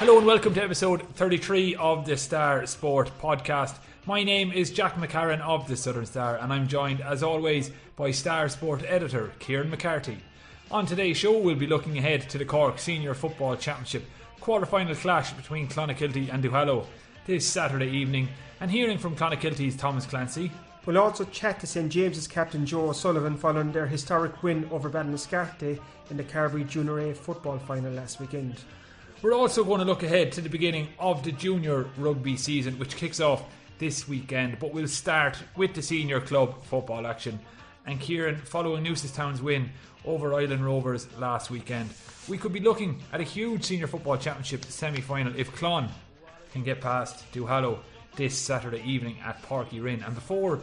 Hello and welcome to episode 33 of the Star Sport podcast. My name is Jack McCarran of the Southern Star, and I'm joined, as always, by Star Sport editor Kieran McCarthy. On today's show, we'll be looking ahead to the Cork Senior Football Championship quarter-final clash between Clonakilty and Duhallow this Saturday evening, and hearing from Clonakilty's Thomas Clancy. We'll also chat to St James's captain Joe O'Sullivan following their historic win over Ballinascarthy in the Carbery Junior A football final last weekend. We're also going to look ahead to the beginning of the junior rugby season, which kicks off this weekend. But we'll start with the senior club football action. And Kieran, following Newcestown's win over Ilen Rovers last weekend, we could be looking at a huge senior football championship semi final if Clon can get past Duhallow this Saturday evening at Uí Rinn. And before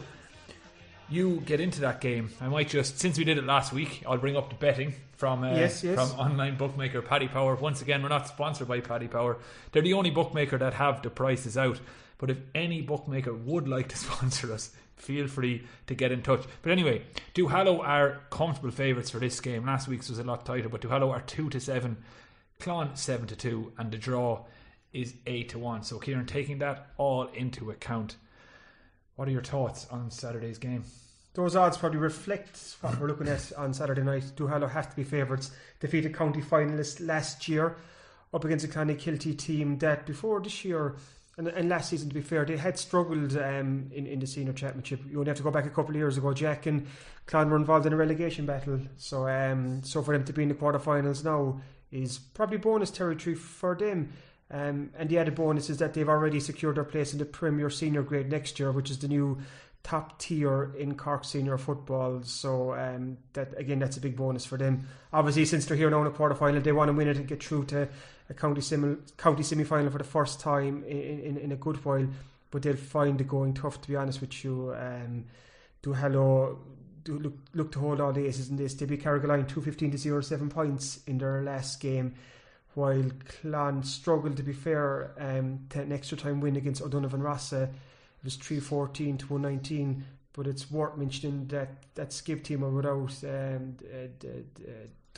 you get into that game, I might just, since we did it last week, I'll bring up the betting from uh, Yes, yes. from online bookmaker Paddy Power. Once again, we're not sponsored by Paddy Power. They're the only bookmaker that have the prices out. But if any bookmaker would like to sponsor us, feel free to get in touch. But anyway, Duhallow are comfortable favourites for this game. Last week's was a lot tighter, but Duhallow are two to seven, Clon seven to two, and the draw is eight to one. So Kieran, taking that all into account, what are your thoughts on Saturday's game? Those odds probably reflect what we're looking at on Saturday night. Duhallow have to be favourites. Defeated county finalists last year up against a Clonakilty team that before this year and, and last season, to be fair, they had struggled um, in, in the senior championship. You only have to go back a couple of years ago. Jack and Clon were involved in a relegation battle. So, um, so for them to be in the quarterfinals now is probably bonus territory for them. Um, and the added bonus is that they've already secured their place in the Premier Senior grade next year, which is the new top tier in Cork senior football. So um, that again, that's a big bonus for them. Obviously, since they're here now in a quarter final, they want to win it and get through to a county semi county semi final for the first time in, in, in a good while. But they'll find it going tough, to be honest with you. Um, Duhallow. Look, look to hold all the aces in this. They beat Carrigaline 215 to 0, 7 points in their last game while Clon struggled to be fair um, to an extra time win against O'Donovan Rossa. It was 314 to 119, but it's worth mentioning that that Skib team are without um, uh,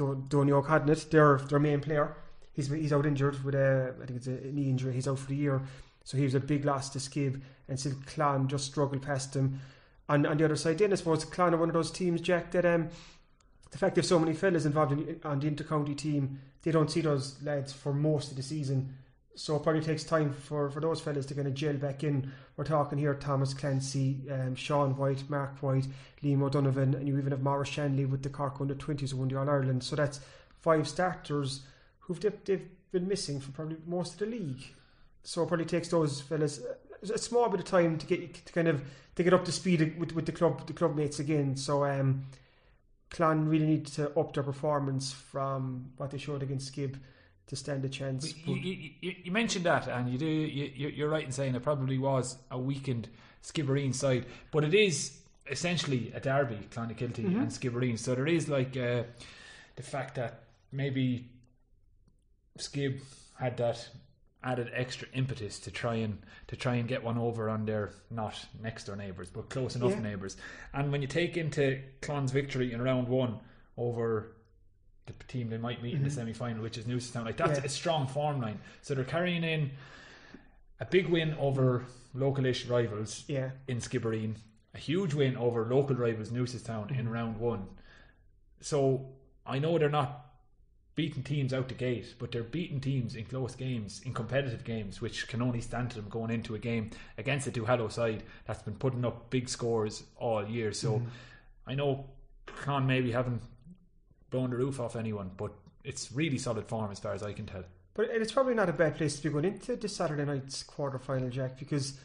uh, their, their main player. He's, he's out injured with a, I think it's a knee injury, he's out for the year. So he was a big loss to Skib, and still Clon just struggled past him. And on the other side, then I suppose Clon are one of those teams, Jack, that um, the fact have so many fellas involved in, on the inter-county team, they don't see those lads for most of the season. So it probably takes time for, for those fellas to kind of gel back in. We're talking here Thomas Clancy, um, Sean White, Mark White, Liam O'Donovan, and you even have Maurice Shanley with the Cork under 20s who won the All Ireland. So that's five starters who've they've, they've been missing for probably most of the league. So it probably takes those fellas a small bit of time to get to kind of to get up to speed with, with the club the club mates again. So um, Clon really need to up their performance from what they showed against Skib to stand a chance. You, you, you, you mentioned that, and you do. You, you're right in saying it probably was a weakened Skibbereen side, but it is essentially a derby, Clonakilty Mm-hmm. and Skibbereen. So there is like uh, the fact that maybe Skib had that added extra impetus to try and to try and get one over on their not next door neighbours but close enough Yeah. neighbours. And when you take into Clon's victory in round one over the team they might meet in the semi final, which is Newcestown, like that's Mm-hmm. Yeah. a strong form line. So they're carrying in a big win over localish rivals Yeah. in Skibbereen, a huge win over local rivals Newcestown Mm-hmm. in round one. So I know they're not beating teams out the gate, but they're beating teams in close games, in competitive games, which can only stand to them going into a game against a Duhallow side that's been putting up big scores all year. So Mm-hmm. I know Con maybe haven't blown the roof off anyone, but it's really solid form as far as I can tell. But it's probably not a bad place to be going into this Saturday night's quarter final, Jack, because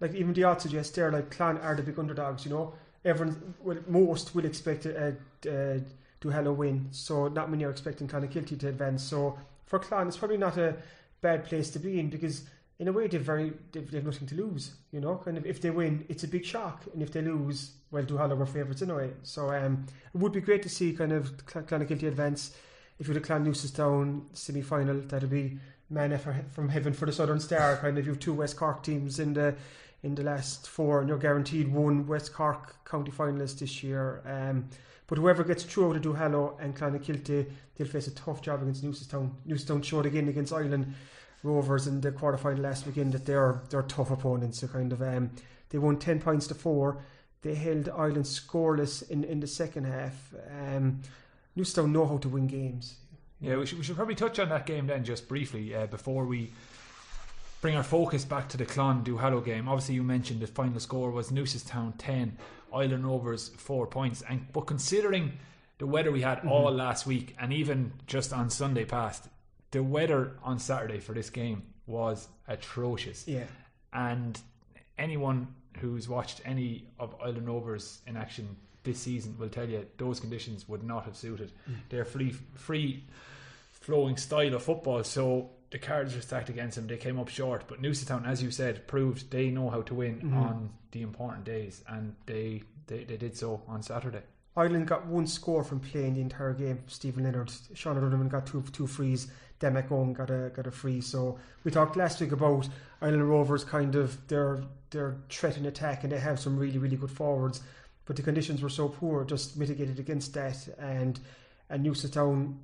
like even the odds suggest there, like Clon are the big underdogs. You know, everyone, well, most will expect a, a, a Duhallow win, so not many are expecting Clonakilty to advance. So for Clon, it's probably not a bad place to be in because in a way, they've very they've, they've nothing to lose. You know, kind of if they win, it's a big shock, and if they lose, well, do Duhallow were favourites anyway. So um, it would be great to see kind of Clonakilty advance. If you the Clon Newcestown semi final, that'll be man from heaven for the Southern Star. Kind of you have two West Cork teams in the in the last four, and you're guaranteed one West Cork county finalist this year. Um, but whoever gets through of Duhallow and Clonakilty, they'll face a tough job against Newcestown. Newcestown showed again against Ilen Rovers in the quarter final last weekend that they're they're tough opponents. So kind of um, they won ten points to four. They held Ilen scoreless in, in the second half. Um, Newcestown know how to win games. Yeah, we should, we should probably touch on that game then just briefly uh, before we bring our focus back to the Clon Duhallow game. Obviously, you mentioned the final score was Newcestown 10, Ilen Rovers 4 points. And But considering the weather we had mm-hmm. all last week and even just on Sunday past, the weather on Saturday for this game was atrocious. Yeah. And anyone who's watched any of Ilen Rovers in action this season will tell you those conditions would not have suited mm. their free free flowing style of football. So the cards were stacked against them. They came up short. But Newcestown, as you said, proved they know how to win mm-hmm. on the important days, and they, they they did so on Saturday. Ilen got one score from playing the entire game. Stephen Leonard, Sean O'Donovan got two two frees. Demek Owen got a got a free. So we talked last week about Ilen Rovers kind of their their threat in attack, and they have some really really good forwards, but the conditions were so poor, just mitigated against that. And and Newcestown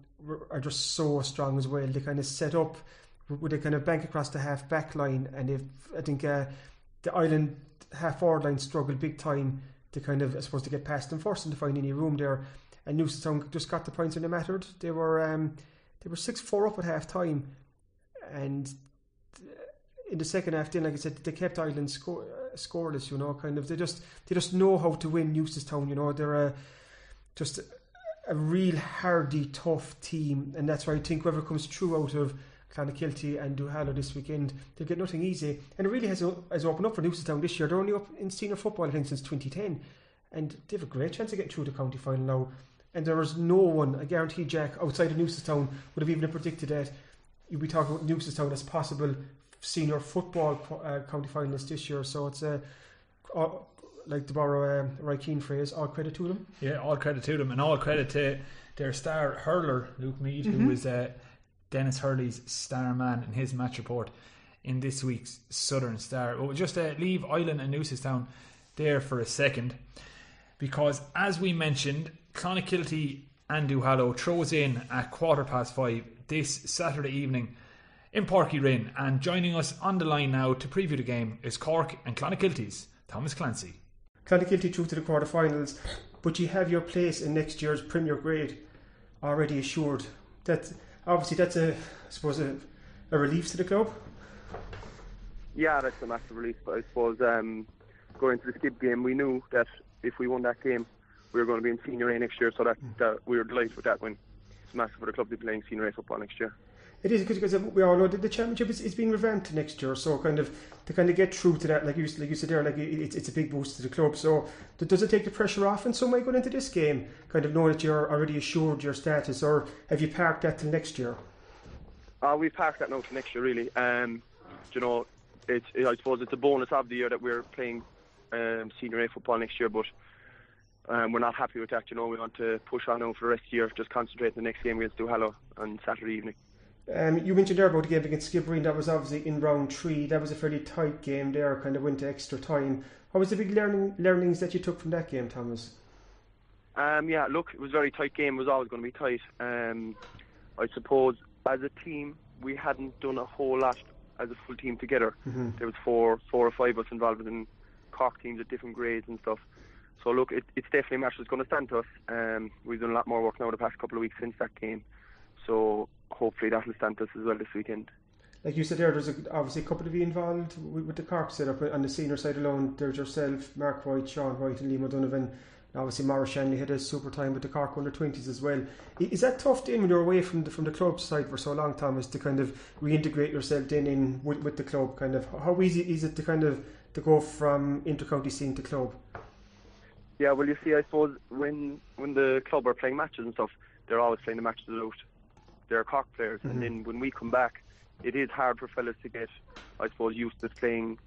are just so strong as well. They kind of set up with a kind of bank across the half back line, and if I think uh, the Ilen half forward line struggled big time to kind of I suppose to get past them, forcing to find any room there. And Newcestown just got the points when they mattered. They were um, they were six four up at half time, and in the second half, then like I said, they kept Ilen score, uh, scoreless. You know, kind of they just they just know how to win Newcestown. You know, they're a, just a, real hardy, tough team, and that's why I think whoever comes through out of Clonakilty and Duhallow this weekend, they'll get nothing easy. And it really has, has opened up for Newcestown this year. They're only up in senior football, I think, since 2010. And they have a great chance of getting through the county final now and there was no one, I guarantee Jack, outside of Newcestown would have even predicted that you'd be talking about Newcestown as possible senior football uh, county finalists this year. So it's a, uh, like to borrow a Roy Keane phrase, all credit to them. Yeah, all credit to them, and all credit to their star hurler, Luke Meade, mm-hmm. who was uh, Dennis Hurley's star man in his match report in this week's Southern Star. We'll just uh, leave Ilen and Newcestown there for a second because, as we mentioned, Clonakilty and Duhallow throws in at quarter past five this Saturday evening in Uí Rinn. And joining us on the line now to preview the game is Cork and Clonakilty's Thomas Clancy. Clonakilty through to the quarterfinals, but you have your place in next year's Premier Grade already assured. That obviously that's a I suppose a, a relief to the club. Yeah, that's a massive relief. But I suppose um, going to the Skib game, we knew that if we won that game, we were going to be in senior A next year, so that, that we were delighted with that win. It's massive for the club to be playing senior A football next year. It is because we all know that the championship is, is being revamped next year, so kind of to kind of get through to that, like you like you said there, like it's it's a big boost to the club. So does it take the pressure off in some way going into this game, kind of knowing that you're already assured your status, or have you parked that till next year? Uh, we've parked that now to next year, really. Um, you know, it's it, I suppose it's a bonus of the year that we're playing um, senior A football next year, but um, we're not happy with that. You know, we want to push on now for the rest of the year, just concentrate on the next game against Duhallow on Saturday evening. Um, you mentioned there about the game against Skibbereen. That was obviously in round three. That was a fairly tight game there, kind of went to extra time. What was the big learning learnings that you took from that game, Thomas? Um, yeah, look, it was a very tight game. It was always going to be tight. Um, I suppose as a team, we hadn't done a whole lot as a full team together. Mm-hmm. There was four, four or five of us involved in Cork teams at different grades and stuff. So look, it, it's definitely a match that's going to stand to us. Um, we've done a lot more work now the past couple of weeks since that game, so hopefully that'll stand us as well this weekend. Like you said there, there's a, obviously a couple of you involved with, with the Cork setup on the senior side alone. There's yourself, Mark White, Sean White, and Liam O'Donovan. Obviously, Maurice Shanley had a super time with the Cork under 20s as well. Is that tough then when you're away from the, from the club side for so long, Thomas, to kind of reintegrate yourself in, in with, with the club? Kind of how easy is it to kind of to go from intercounty scene to club? Yeah, well, you see, I suppose when when the club are playing matches and stuff, they're always playing the matches out. They're Cork players, mm-hmm. and then when we come back, it is hard for fellas to get, I suppose, used to playing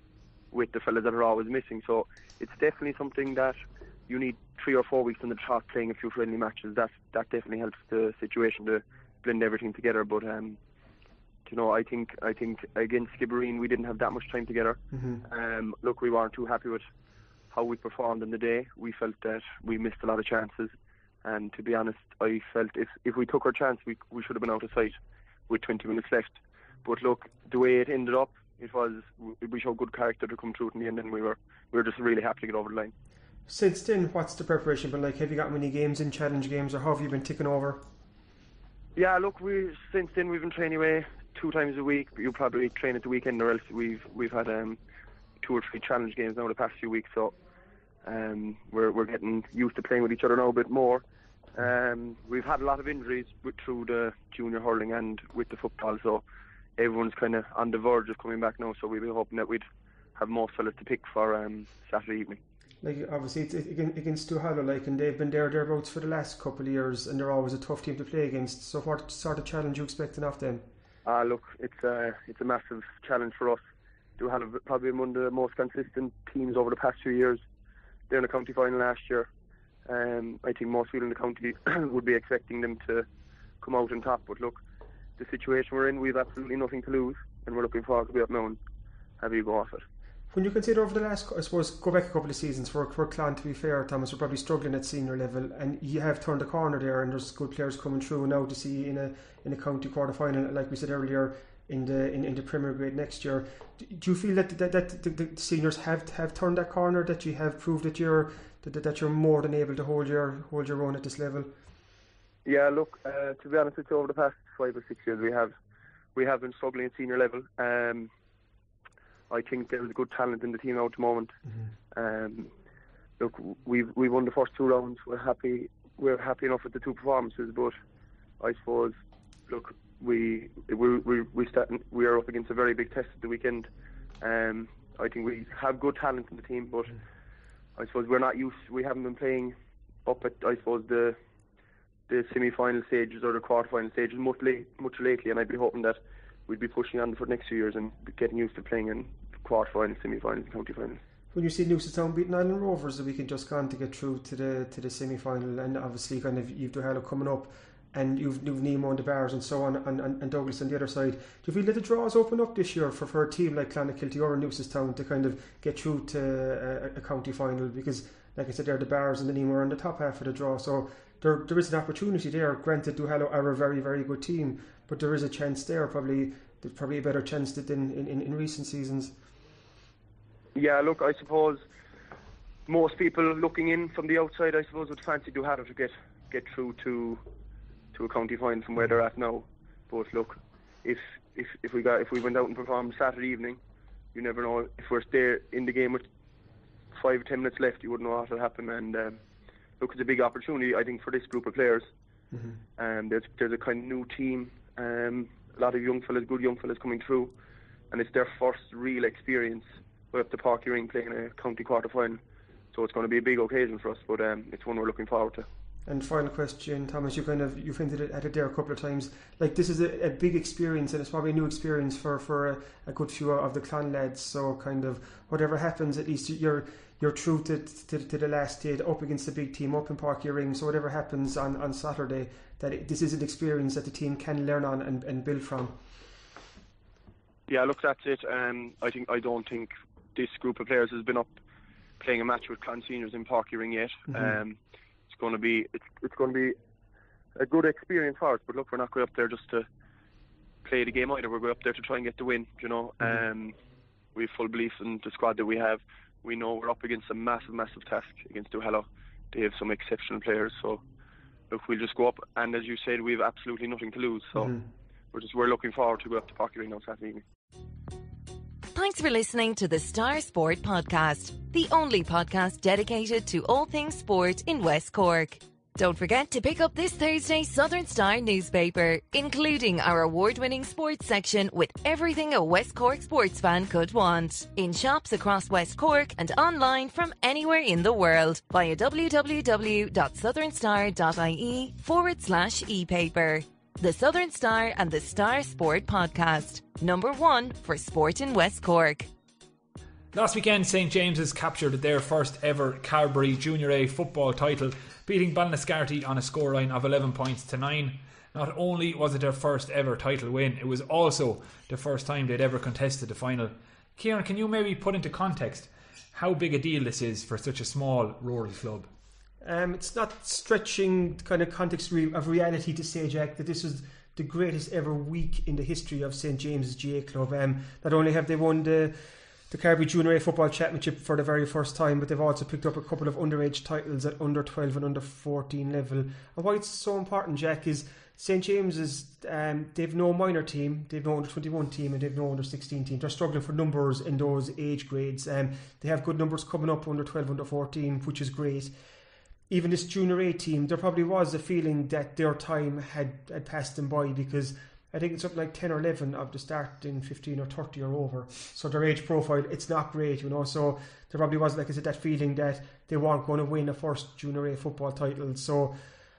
with the fellas that are always missing. So it's definitely something that you need three or four weeks on the trot playing a few friendly matches. That that definitely helps the situation to blend everything together. But um, you know, I think I think against Skibbereen we didn't have that much time together. Mm-hmm. Um, look, we weren't too happy with how we performed in the day. We felt that we missed a lot of chances, and to be honest, I felt if if we took our chance, we we should have been out of sight with 20 minutes left. But look, the way it ended up, it was we showed good character to come through in the end, and we were we were just really happy to get over the line. Since then, what's the preparation been like? Have you got many games in challenge games, or how have you been ticking over? Yeah, look, we since then we've been training away two times a week. You probably train at the weekend, or else we've we've had um, two or three challenge games now the past few weeks. So um, we're we're getting used to playing with each other now a bit more. Um, we've had a lot of injuries with, through the junior hurling and with the football, so everyone's kind of on the verge of coming back now. So we'll be hoping that we'd have more fellas to pick for um, Saturday evening. Like obviously it's against Duhallow, like, and they've been there thereabouts for the last couple of years, and they're always a tough team to play against. So what sort of challenge you expecting of them? Ah, uh, look, it's a it's a massive challenge for us. Duhallow have probably one of the most consistent teams over the past few years. They're in the county final last year. Um, I think most people in the county would be expecting them to come out on top. But look, the situation we're in, we've absolutely nothing to lose, and we're looking forward to be up now have you go off it. When you consider over the last, I suppose, go back a couple of seasons for, for Clon, to be fair, Thomas, we're probably struggling at senior level, and you have turned the corner there, and there's good players coming through now to see in a in a county quarter final, like we said earlier, in the in, in the Premier Grade next year. Do you feel that that, that the, the, seniors have have turned that corner? That you have proved that you're that, that you're more than able to hold your hold your own at this level? Yeah, look, uh, to be honest with you, over the past five or six years, we have we have been struggling at senior level. Um, I think there is good talent in the team at the moment. Mm-hmm. Um, look, we've we won the first two rounds. We're happy. We're happy enough with the two performances, but I suppose, look, we we we we, start, we are up against a very big test at the weekend. Um, I think we have good talent in the team, but mm-hmm. I suppose we're not used. We haven't been playing up at I suppose the the semi-final stages or the quarter-final stages much late, much lately, and I'd be hoping that we'd be pushing on for the next few years and getting used to playing in quarter-finals, semi-finals, and county finals. When you see Newcestown beating Ilen Rovers the weekend just gone to get through to the to the semi-final, and obviously kind of you've Duhallow coming up, and you've, you've Nemo and the Barrs and so on, and, and, and, Douglas on the other side. Do you feel that the draws open up this year for, for a team like Clonakilty or Newcestown to kind of get through to a, a county final? Because, like I said, there are the Barrs and the Nemo are on the top half of the draw, so there there is an opportunity there. Granted, Duhallow are a very very good team, but there is a chance there. Probably there's probably a better chance than in, in, in recent seasons. Yeah, look, I suppose most people looking in from the outside, I suppose, would fancy Duhallow to get get through to to a county final from where they're at now. But look, if if if we got if we went out and performed Saturday evening, you never know if we're there in the game with five or ten minutes left, you wouldn't know what will happen. And um, look, it's a big opportunity, I think, for this group of players. Mm-hmm. Um, there's there's a kind of new team, um, a lot of young fellas, good young fellas coming through, and it's their first real experience with the up to Páirc Uí Rinn playing a county quarter final. So it's going to be a big occasion for us, but um, it's one we're looking forward to. And final question, Thomas, you kind of you've hinted at it there a couple of times. Like this is a, a big experience, and it's probably a new experience for for a, a, good few of the Clon lads. So kind of whatever happens, at least you're you're true to, to, to the last day, up against the big team, up in Páirc Uí Rinn. So whatever happens on, on Saturday, that it, this is an experience that the team can learn on and, and build from. Yeah, look, that's it. Um, I think I don't think this group of players has been up playing a match with Clon seniors in Uí Rinn yet. Mm-hmm. Um, going to be it's, it's going to be a good experience for us. But look, we're not going up there just to play the game either. We're going up there to try and get the win. You know, mm-hmm. um, we have full belief in the squad that we have. We know we're up against a massive, massive task against Duhallow. They have some exceptional players, so look, we'll just go up. And as you said, we have absolutely nothing to lose. So mm-hmm. we're just we're looking forward to go up to Uí Rinn on Saturday evening. Thanks for listening to the Star Sport Podcast, the only podcast dedicated to all things sport in West Cork. Don't forget to pick up this Thursday's Southern Star newspaper, including our award winning sports section with everything a West Cork sports fan could want. In shops across West Cork and online from anywhere in the world via www.southernstar.ie forward slash e paper. The Southern Star and the Star Sport podcast. Number one for sport in West Cork. Last weekend, St James's captured their first ever Carbery Junior A football title, beating Ballinascarty on a scoreline of 11 points to 9. Not only was it their first ever title win, it was also the first time they'd ever contested the final. Kieran, can you maybe put into context how big a deal this is for such a small rural club? Um, it's not stretching kind of context of reality to say, Jack, that this is the greatest ever week in the history of St James's GA Club. Um, not only have they won the the Carbery Junior A Football Championship for the very first time, but they've also picked up a couple of underage titles at under 12 and under 14 level. And why it's so important, Jack, is St James's, um, they've no minor team, they've no under 21 team, and they've no under 16 team. They're struggling for numbers in those age grades. Um, they have good numbers coming up under 12, under 14, which is great. Even this junior A team, there probably was a feeling that their time had, had passed them by because I think it's up like 10 or 11 of the starting 15 or 30 or over. So their age profile, it's not great, you know. So there probably was, like I said, that feeling that they weren't going to win a first junior A football title. So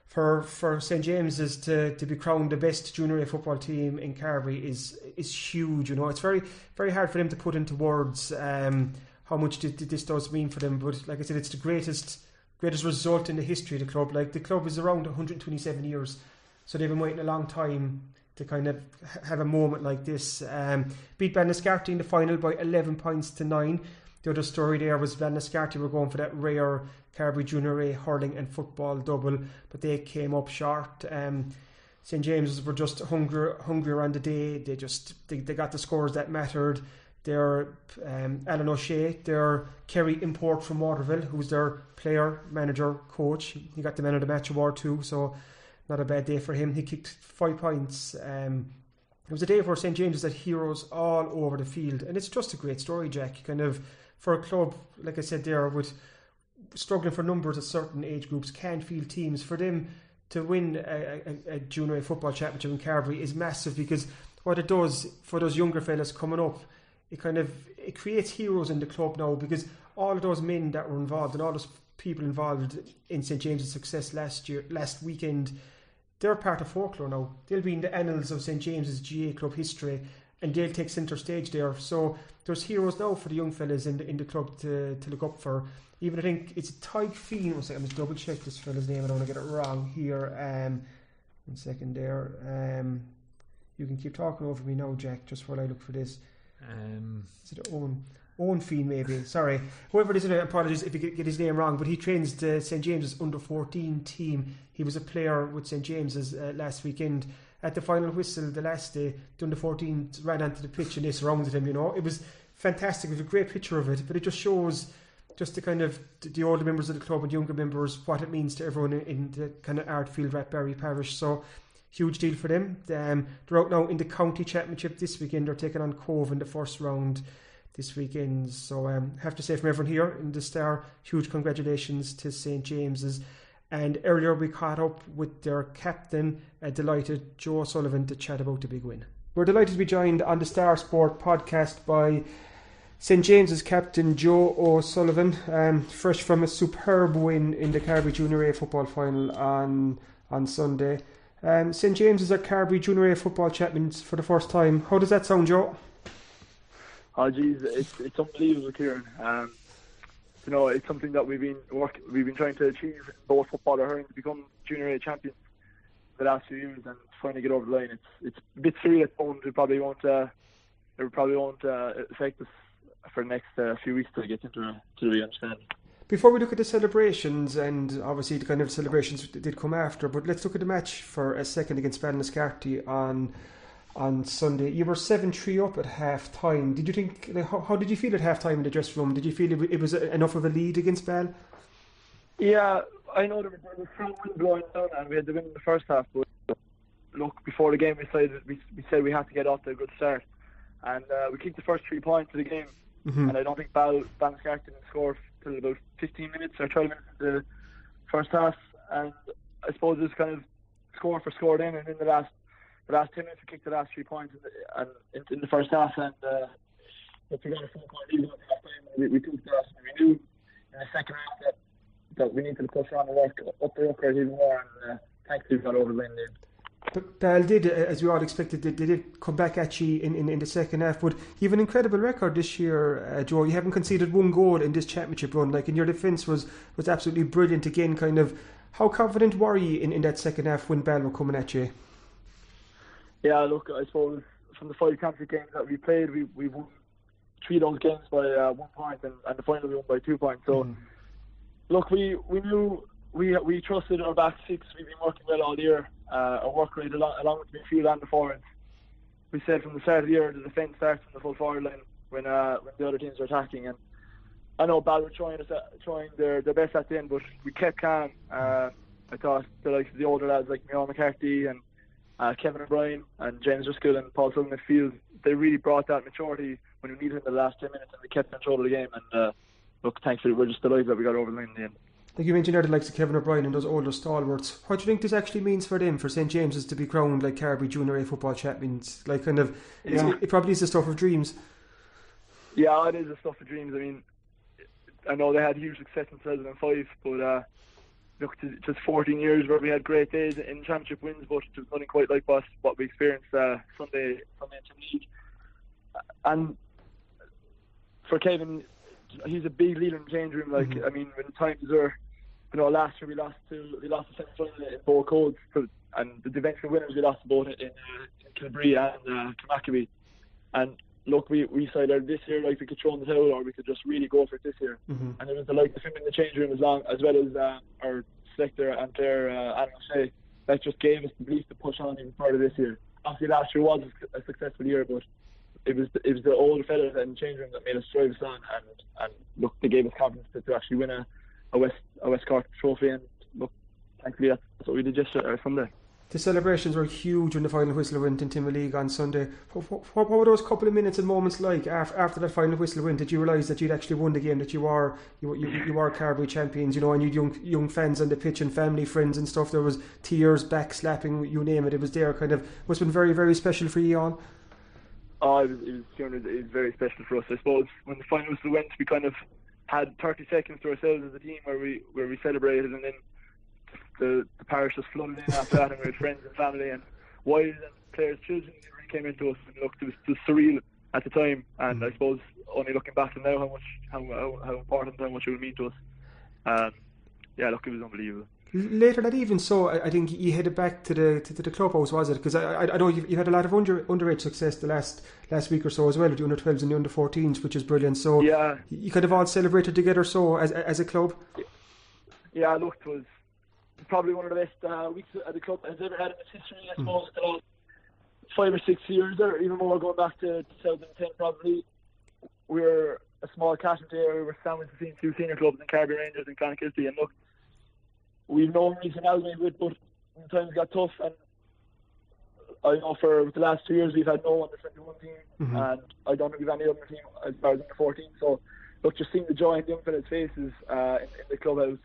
for for St James's to, to be crowned the best junior A football team in Carbery is is huge. You know, it's very very hard for them to put into words um, how much this does mean for them. But like I said, it's the greatest greatest result in the history of the club. Like the club is around 127 years, so they've been waiting a long time to kind of have a moment like this. Um, beat Ballinascarty in the final by 11 points to 9. The other story there was Ballinascarty were going for that rare Carbery Junior A hurling and football double, but they came up short. Um, St James's were just hungrier, hungrier on the day. They just they, they got the scores that mattered. Their um, Alan O'Shea, their Kerry import from Waterville, who's their player, manager, coach. He got the man of the match award too. So not a bad day for him. He kicked five points. Um, it was a day for St James's that heroes all over the field, and it's just a great story, Jack. Kind of for a club, like I said there, with struggling for numbers at certain age groups, can't field teams. For them to win a, a, a junior football championship in Carbery is massive because what it does for those younger fellas coming up, it kind of it creates heroes in the club now because all of those men that were involved and all those people involved in St James's success last year, last weekend they're part of folklore now. They'll be in the annals of St James's GA club history and they'll take centre stage there. So there's heroes now for the young fellas in the, in the club to, to look up for. Even I think it's Tyke Feen. One second, I'm just double check this fella's name. I don't want to get it wrong here. Um, one second there. Um, you can keep talking over me now, Jack, just while I look for this. Um, is it Owen? Owen Feen, maybe. Sorry. Whoever it is, I apologies if you get his name wrong, but he trains the St James's under 14 team. He was a player with St James's uh, last weekend. At the final whistle, the last day, the under 14 ran onto the pitch and they surrounded him, you know. It was fantastic. It was a great picture of it, but it just shows just the kind of the older members of the club and younger members what it means to everyone in the kind of Ardfield Rathbarry parish. So huge deal for them. Um, they're out now in the county championship this weekend. They're taking on Cobh in the first round this weekend. So um, have to say from everyone here in the Star, huge congratulations to St James's. And earlier we caught up with their captain, uh, delighted Joe Sullivan, to chat about the big win. We're delighted to be joined on the Star Sport podcast by St James's captain Joe O'Sullivan, um, fresh from a superb win in the Carbery Junior A football final on on Sunday. Um, St James's are Carbery Junior A football champions for the first time. How does that sound, Joe? Oh, geez, it's it's unbelievable, Kieran. Um, you know, it's something that we've been work, we've been trying to achieve both football and hurling to become junior A champions the last few years, and finally get over the line. It's it's a bit surreal at the moment. It probably won't uh, it probably won't uh, affect us for the next uh, few weeks to get into to understand. Before we look at the celebrations, and obviously the kind of celebrations that did come after, but let's look at the match for a second against Ballinascarty on on Sunday. You were 7 3 up at half time. Did you think, how, how, did you feel at half time in the dressing room? Did you feel it, it was enough of a lead against Bell? Yeah, I know there was, there was strong wind blowing down and we had the win in the first half. But look, before the game, we said we, we said we had to get off to a good start. And uh, we kicked the first three points of the game. Mm-hmm. And I don't think Ball, Ballinascarty didn't score till about 15 minutes or 12 minutes in the first half. And I suppose it was kind of score for score then. And in the last the last 10 minutes we kicked the last three points in the, and in, in the first half and uh, we got a four point lead at half time we, took that and we knew in the second half that, that we needed to push on and work up the record even more and uh, thankfully we got over the line there. Ball did, uh, as we all expected, they, did come back at you in, in, in, the second half. But you have an incredible record this year, uh, Joe. You haven't conceded one goal in this championship run. Like, and your defence was was absolutely brilliant again. Kind of, how confident were you in, in that second half when Ball were coming at you? Yeah, look, I suppose from the five championship games that we played, we we won three of those games by uh, one point, and, and the final we won by two points. So, mm. look, we we knew we we trusted our back six. We've been working well all year. Uh, our work rate along, along with midfield and the forwards. We said from the start of the year the defence starts from the full forward line when uh, when the other teams are attacking. And I know Ball were trying trying their, their best at the end, but we kept calm. Uh, I thought the likes of the older lads like Michael McCarthy and uh, Kevin O'Brien and James Driscoll and Paul Sullivan field, they really brought that maturity when we needed it in the last 10 minutes and we kept control of the game. And uh, look, thankfully, we're just delighted that we got over the line in the end. Like you mentioned there, the likes of Kevin O'Brien and those older stalwarts. What do you think this actually means for them, for St James's to be crowned like Carbery Junior A football champions? Like, kind of, yeah. it probably is the stuff of dreams. Yeah, it is the stuff of dreams. I mean, I know they had huge success in 2005, but uh, look, just 14 years where we had great days in championship wins, but it was nothing quite like what, what we experienced uh, Sunday Sunday in League. And for Kevin, he's a big leader in the change room. Like mm-hmm. I mean, when times are, you know, last year we lost to we lost the semi final in Both Codes, and the eventual winners we lost both in, uh, in Kilbree and uh, And look, we we decided this year like we could throw in the towel or we could just really go for it this year. Mm-hmm. And it was the like the him in the change room as long as well as uh, our selector and player uh, Adam O'Shea that just gave us the belief to push on even further this year. Obviously, last year was a successful year, but it was it was the older fellas in the change room that made us drive us on, and and look, they gave us confidence to, to actually win a, a West a West Cork trophy, and look, thankfully that's what we did just uh, Sunday. The celebrations were huge when the final whistle went in Timoleague on Sunday. What, what, what, were those couple of minutes and moments like after, after that final whistle went? Did you realise that you'd actually won the game, that you are you, you, you are Carbery champions, you know, and you young young fans on the pitch and family, friends and stuff. There was tears, back slapping, you name it. It was there. Kind of must have been very very special for you on. Oh, it was, it was, it was very special for us. I suppose when the final whistle went, we kind of had 30 seconds to ourselves as a team where we where we celebrated, and then the, the parish just flooded in after that, and we had friends and family and wives and players' children really came into us. And look, it was just surreal at the time, and I suppose only looking back to now, how much how how, how important how much it would mean to us. Um, yeah, look, it was unbelievable later that evening, so I, I, think you headed back to the to, to the clubhouse, was it? Because I, I, I know you've, you've, had a lot of under underage success the last last week or so as well with the under 12s and the under 14s, which is brilliant. So yeah, you kind of all celebrated together, so as as a club. Yeah, look, it was probably one of the best uh, weeks at the club has ever had in its history. I hmm. suppose mm. the last five or six years, or even more, going back to 2010, probably. We were a small catchment area. We were sandwiched between two senior clubs in Carbery Rangers and Clonakilty, and look we've no reason Albion with, but when times got tough, and I know for the last two years we've had no under 21 team, mm-hmm. and I don't think we've any other team as far as under 14. So, look, just seeing the joy in the young fellas' faces uh, in, in, the clubhouse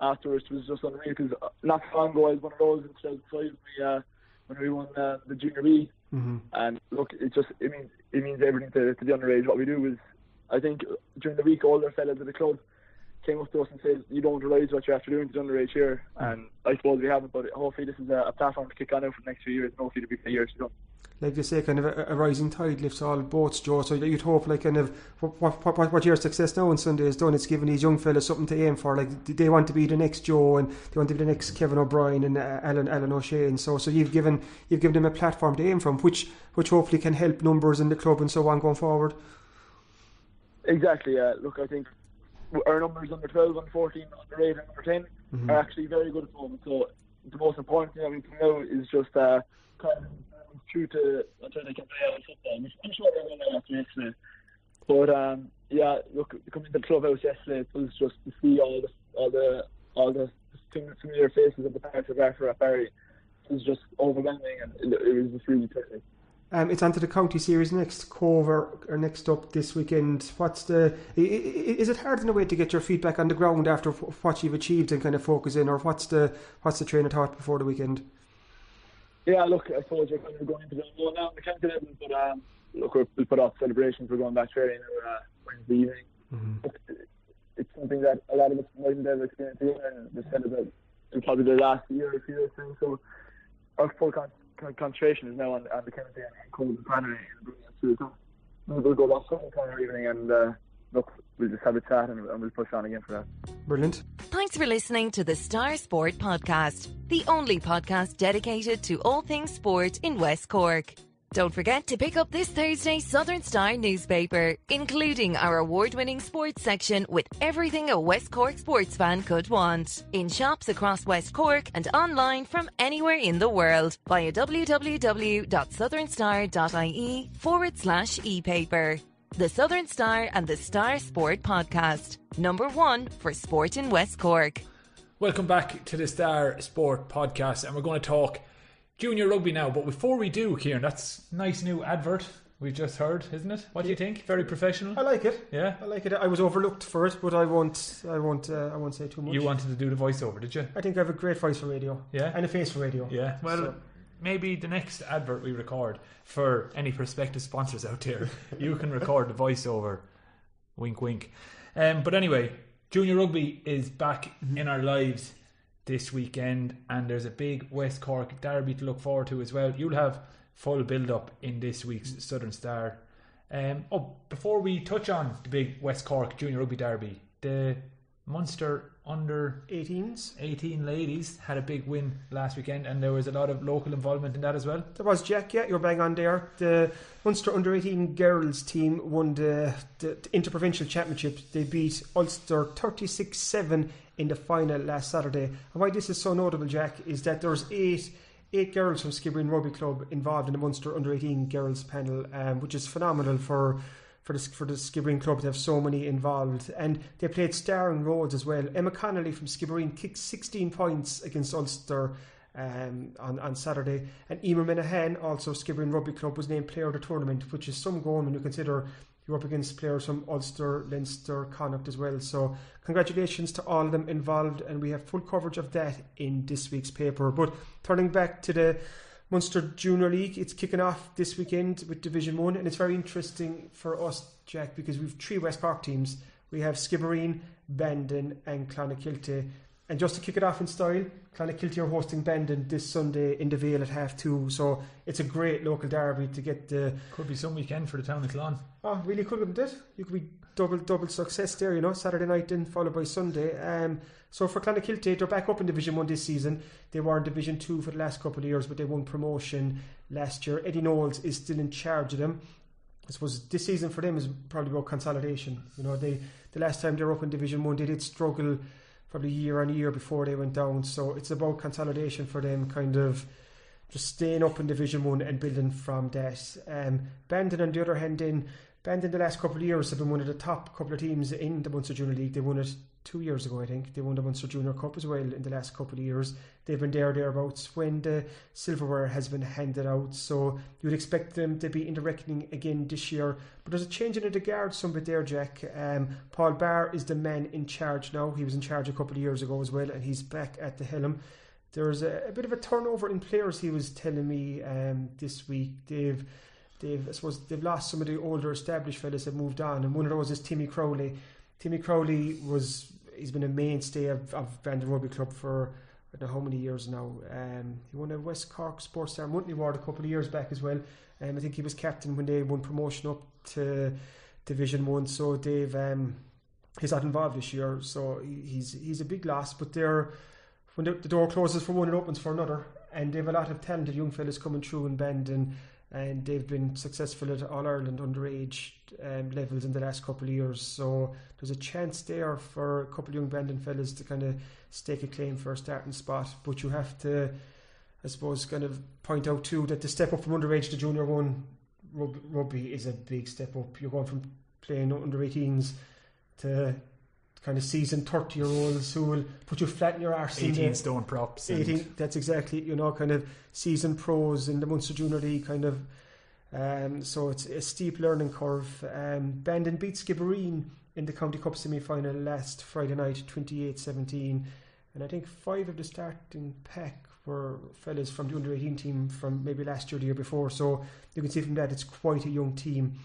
afterwards was just unreal. Because not so long ago I was one of those in 2005 when we, uh, when we won uh, the Junior B, mm-hmm. and look, it just it means it means everything to, to the underage. What we do is, I think during the week, older fellas at the club came up to us and said, "You don't realise what you're after doing to underage here," and I suppose we haven't. But hopefully, this is a, a platform to kick on out for the next few years, and hopefully, to be years to come. Like you say, kind of a, a, rising tide lifts all boats, Joe. So you'd hope, like, kind of what, what, what, what your success now on Sunday has done, it's given these young fellas something to aim for. Like they want to be the next Joe, and they want to be the next Kevin O'Brien and uh, Alan Alan O'Shea, and so so you've given you've given them a platform to aim from, which which hopefully can help numbers in the club and so on going forward. Exactly. Yeah. Look, I think our numbers under 12, under 14, under 8, and under 10 mm-hmm. are actually very good at the moment. So the most important thing I mean to know is just uh, kind of true to until they can play out football. I'm sure they're going to after yesterday. But um, yeah, look, coming to the clubhouse yesterday, it was just to see all the all the all the familiar faces of the parents of Ardfield Rathbarry. It was just overwhelming, and it, it was just really touching. Um, it's onto the county series next. Cobh are, next up this weekend. What's the? Is it hard in a way to get your feet back on the ground after what you've achieved and kind of focus in, or what's the what's the train of thought before the weekend? Yeah, look, I suppose you're kind of going into the well now in the county level, but um, look, we'll put off celebrations. We're going back training uh, Wednesday evening. Mm-hmm. It's something that a lot of us mightn't have experienced here, and we said about probably the last year or two. So our full con- con- concentration is now on, on the Kennedy and Cole and Pannery and bringing us to the top. We'll go back some tomorrow evening and uh, look, we'll just have a chat and, and we'll push on again for that. Brilliant. Thanks for listening to the Star Sport Podcast, the only podcast dedicated to all things sport in West Cork. Don't forget to pick up this Thursday's Southern Star newspaper, including our award winning sports section with everything a West Cork sports fan could want. In shops across West Cork and online from anywhere in the world via www.southernstar.ie forward slash e paper. The Southern Star and the Star Sport Podcast, number one for sport in West Cork. Welcome back to the Star Sport Podcast, and we're going to talk junior rugby now. But before we do, Kieran, that's nice new advert we've just heard, isn't it? What do you think? Very professional. I like it. Yeah? I like it. I was overlooked for it, but I won't. I won't. Uh, I won't say too much. You wanted to do the voiceover, did you? I think I have a great voice for radio. Yeah? And a face for radio. Yeah. Well, So- maybe the next advert we record for any prospective sponsors out there, you can record the voiceover. Wink, wink. Um, but anyway, junior rugby is back in our lives this weekend, and there's a big West Cork derby to look forward to as well. You'll have full build up in this week's Southern Star. Um, oh, before we touch on the big West Cork junior rugby derby, the Munster under 18s. 18 ladies had a big win last weekend, and there was a lot of local involvement in that as well. There was Jack, yeah, you're bang on there. The Munster under 18 girls team won the, the, the Interprovincial Championship. They beat Ulster 36 7 in the final last Saturday. And why this is so notable, Jack, is that there's eight. Eight girls from Skibbereen Rugby Club involved in the Munster under 18 girls panel, um, which is phenomenal for for the for the Skibbereen club to have so many involved. And they played starring roles as well. Emma Connolly from Skibbereen kicked 16 points against Ulster um, on, on Saturday. And Emer Minahan, also Skibbereen Rugby Club, was named player of the tournament, which is some going when you consider you're up against players from Ulster, Leinster, Connacht as well. So congratulations to all of them involved, and we have full coverage of that in this week's paper. But turning back to the Munster Junior League, it's kicking off this weekend with Division 1, and it's very interesting for us, Jack, because we've three West Cork teams. We have Skibbereen, Bandon, and Clonakilty. And just to kick it off in style, Clonakilty are hosting Bandon this Sunday in the Vale at half two. So it's a great local derby to get the. Could be some weekend for the town of Clon. Oh, really could, wouldn't it? You could be double double success there, you know, Saturday night then followed by Sunday. Um, so for Clonakilty, they're back up in Division 1 this season. They were in Division 2 for the last couple of years, but they won promotion last year. Eddie Knowles is still in charge of them. I suppose this season for them is probably about consolidation. You know, they the last time they were up in Division 1, they did struggle probably year on year before they went down. So it's about consolidation for them, kind of just staying up in Division One and building from that. Um, Bandon, on the other hand, in Bandon the last couple of years have been one of the top couple of teams in the Munster Junior League. They won it two years ago, I think. They won the Munster Junior Cup as well in the last couple of years. They've been there thereabouts when the silverware has been handed out. So you would expect them to be in the reckoning again this year. But there's a change in the guard some bit there, Jack. Um, Paul Barr is the man in charge now. He was in charge a couple of years ago as well, and he's back at the helm. There's a, a bit of a turnover in players. He was telling me um, this week. They've they've I suppose they've lost some of the older established fellas have moved on, and one of those is Timmy Crowley. Timmy Crowley was he's been a mainstay of, of Bandon Rugby Club for I don't know how many years now. Um, he won a West Cork Sports Star Monthly Award a couple of years back as well. Um, I think he was captain when they won promotion up to Division One. So they've um, he's not involved this year, so he's he's a big loss. But they're when the, the door closes for one, it opens for another, and they have a lot of talented young fellas coming through in Bandon, and they've been successful at All Ireland underage um, levels in the last couple of years. So there's a chance there for a couple of young Bandon fellas to kind of stake a claim for a starting spot. But you have to, I suppose, kind of point out too that the step up from underage to junior one rugby is a big step up. You're going from playing under 18s to kind of seasoned 30 year olds who will put you flat in your arse. 18 the- stone props. and- 18 that's exactly you know kind of seasoned pros in the Munster Junior League kind of um, so it's a steep learning curve um, Bandon beat Skibbereen in the County Cup semi-final last Friday night 28-17 and I think five of the starting pack were fellas from the under 18 team from maybe last year or the year before so you can see from that it's quite a young team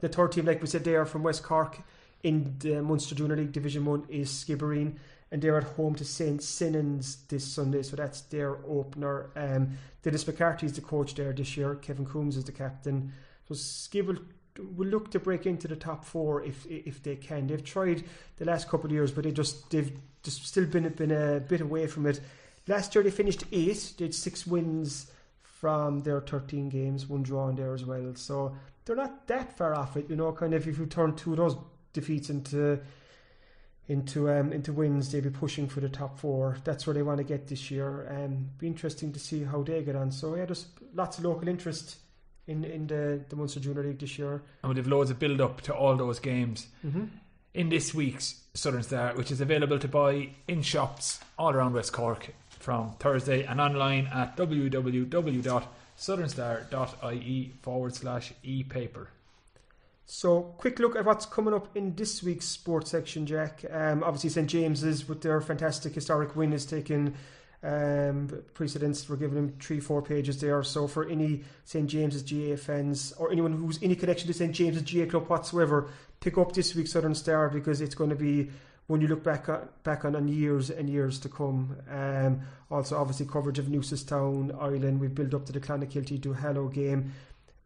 the third team like we said there from West Cork in the Munster Junior League Division 1 is Skibbereen and they're at home to St. Senan's this Sunday, so that's their opener. Um, Dennis McCarthy is the coach there this year, Kevin Coombs is the captain. So Skib will, will look to break into the top four if if they can. They've tried the last couple of years, but they just they've just still been been a bit away from it. Last year they finished eighth, they had six wins from their 13 games, one draw in there as well. So they're not that far off it, you know. Kind of if you turn two of those defeats into into um, into wins, they'll be pushing for the top four. That's where they want to get this year. Um, be interesting to see how they get on. So yeah, there's lots of local interest in in the the Munster Junior League this year. And we'll have loads of build up to all those games mm-hmm. in this week's Southern Star, which is available to buy in shops all around West Cork from Thursday and online at www.southernstar.ie forward slash e paper. So, quick look at what's coming up in this week's sports section, Jack. Um, obviously, St James's, with their fantastic historic win, is taking um, precedence. We're giving them three, four pages there. So, for any St James's GA fans or anyone who's any connection to St James's GA club whatsoever, pick up this week's Southern Star because it's going to be when you look back on, back on, on years and years to come. Um, also, obviously, coverage of Newcestown, Ilen. We build up to the Clonakilty Duhallow game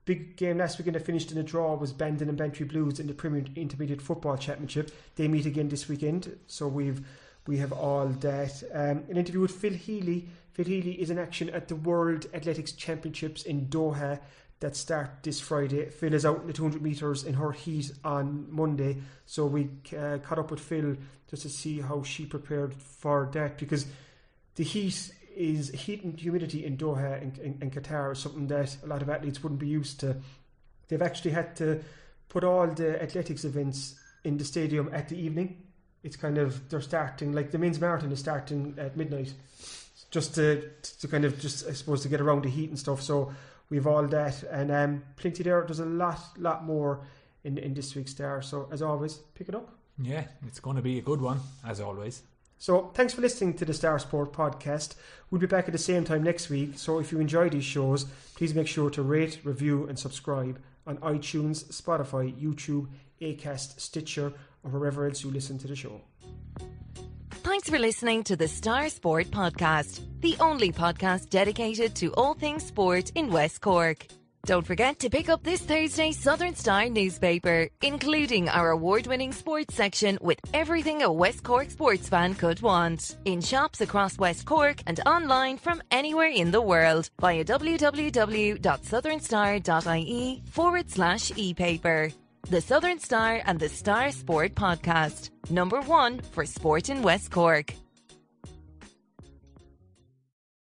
big game last weekend that finished in a draw was Bandon and Bantry Blues in the Premier Intermediate Football Championship. They meet again this weekend, so we've we have all that. Um, an interview with Phil Healy. Phil Healy is in action at the World Athletics Championships in Doha that start this Friday. Phil is out in the 200 metres in her heat on Monday, so we uh, caught up with Phil just to see how she prepared for that because the heat is heat and humidity in Doha and, Qatar is something that a lot of athletes wouldn't be used to. They've actually had to put all the athletics events in the stadium at the evening. It's kind of they're starting like the men's marathon is starting at midnight, just to to kind of just I suppose to get around the heat and stuff. So we've all that and um, plenty there. There's a lot lot more in in this week's star. So as always, pick it up. Yeah, it's going to be a good one as always. So, thanks for listening to the Star Sport podcast. We'll be back at the same time next week. So, if you enjoy these shows, please make sure to rate, review, and subscribe on iTunes, Spotify, YouTube, Acast, Stitcher, or wherever else you listen to the show. Thanks for listening to the Star Sport podcast, the only podcast dedicated to all things sport in West Cork. Don't forget to pick up this Thursday's Southern Star newspaper, including our award winning sports section with everything a West Cork sports fan could want. In shops across West Cork and online from anywhere in the world via www.southernstar.ie forward slash e paper. The Southern Star and the Star Sport Podcast, number one for sport in West Cork.